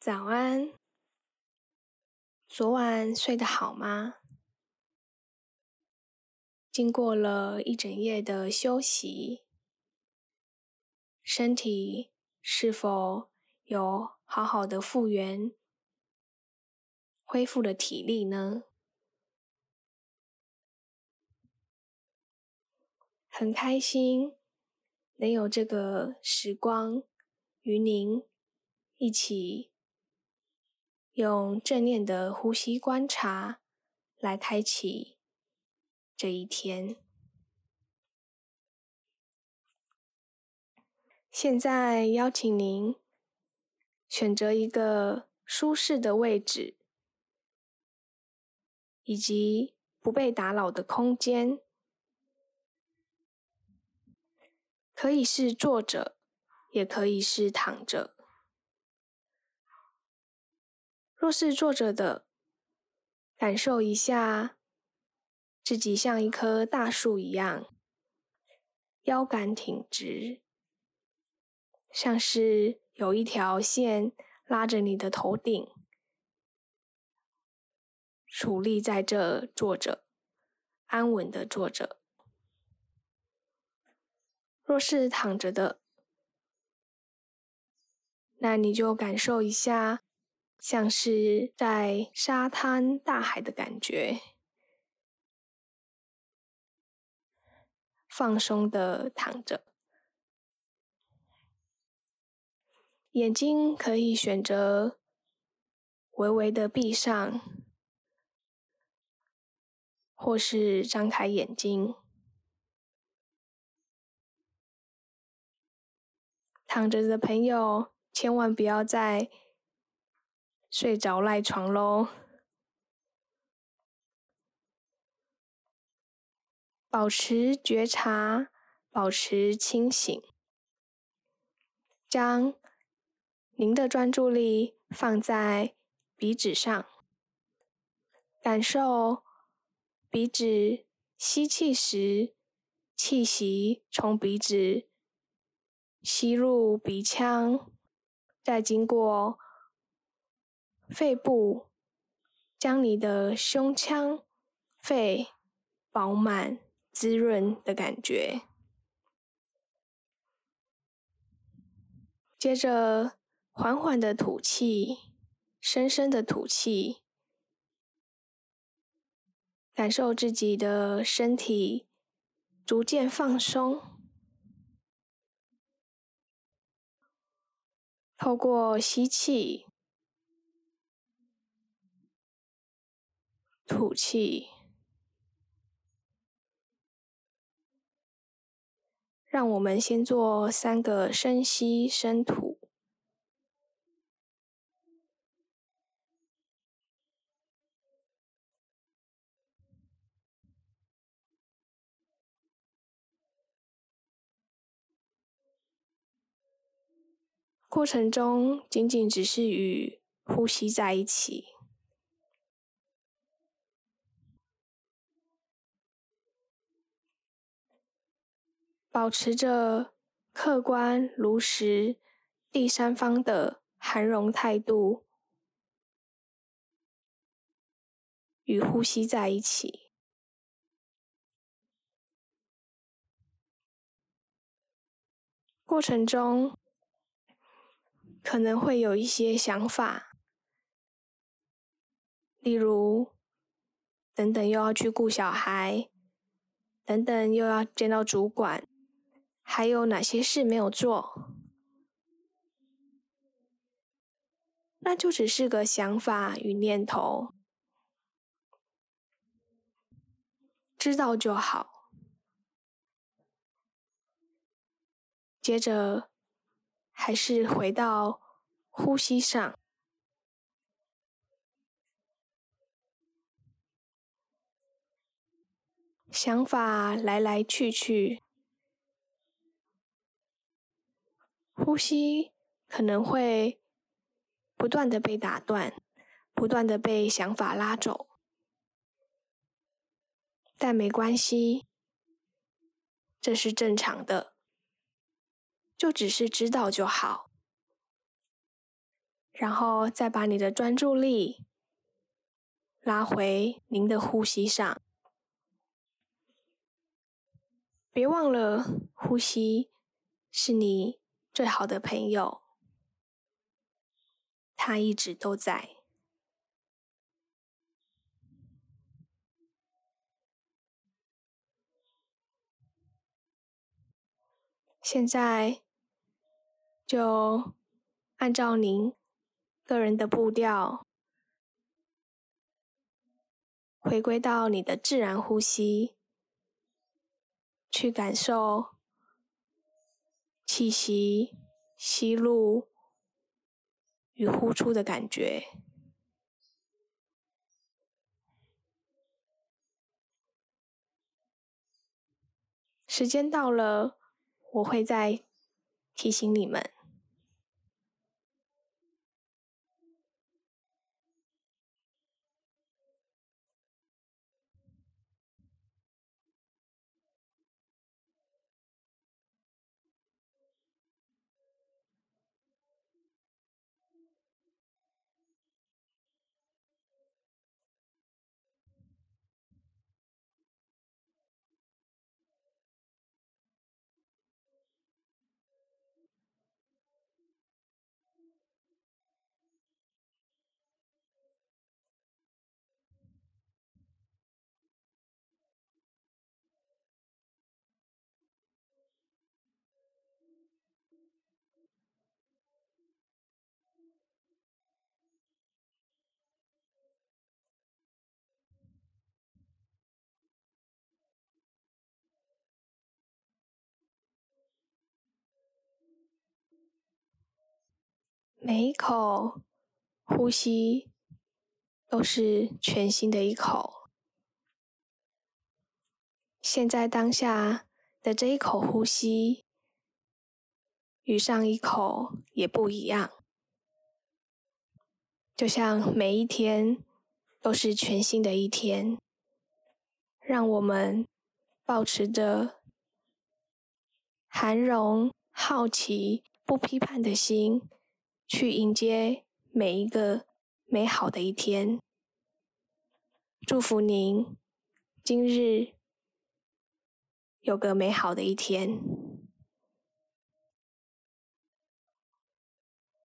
早安，昨晚睡得好吗？经过了一整夜的休息，身体是否有好好的复原，恢复了体力呢？很开心能有这个时光与您一起用正念的呼吸观察来开启这一天。现在邀请您选择一个舒适的位置，以及不被打扰的空间。可以是坐着，也可以是躺着。若是坐着的，感受一下自己像一棵大树一样，腰杆挺直，像是有一条线拉着你的头顶，矗立在这坐着，安稳的坐着。若是躺着的，那你就感受一下，像是在沙滩、大海的感觉，放松的躺着，眼睛可以选择微微的闭上，或是张开眼睛。躺着的朋友，千万不要在睡着赖床喽！保持觉察，保持清醒，将您的专注力放在鼻子上，感受鼻子吸气时，气息从鼻子。吸入鼻腔，再经过肺部，将你的胸腔、肺饱满、滋润的感觉。接着，缓缓的吐气，深深的吐气，感受自己的身体逐渐放松。透过吸气、吐气，让我们先做三个深吸深吐。过程中仅仅只是与呼吸在一起，保持着客观如实、第三方的涵容态度，与呼吸在一起。过程中。可能会有一些想法，例如，等等又要去顾小孩，等等又要见到主管，还有哪些事没有做？那就只是个想法与念头，知道就好。接着。还是回到呼吸上，想法来来去去，呼吸可能会不断的被打断，不断的被想法拉走，但没关系，这是正常的。就只是知道就好，然后再把你的专注力拉回您的呼吸上。别忘了，呼吸是你最好的朋友，他一直都在。现在就按照您个人的步调，回归到你的自然呼吸，去感受气息吸入与呼出的感觉。时间到了，我会再提醒你们。每一口呼吸都是全新的一口。现在当下的这一口呼吸，与上一口也不一样。就像每一天都是全新的一天，让我们保持着含容、好奇、不批判的心。去迎接每一个美好的一天。祝福您今日有个美好的一天。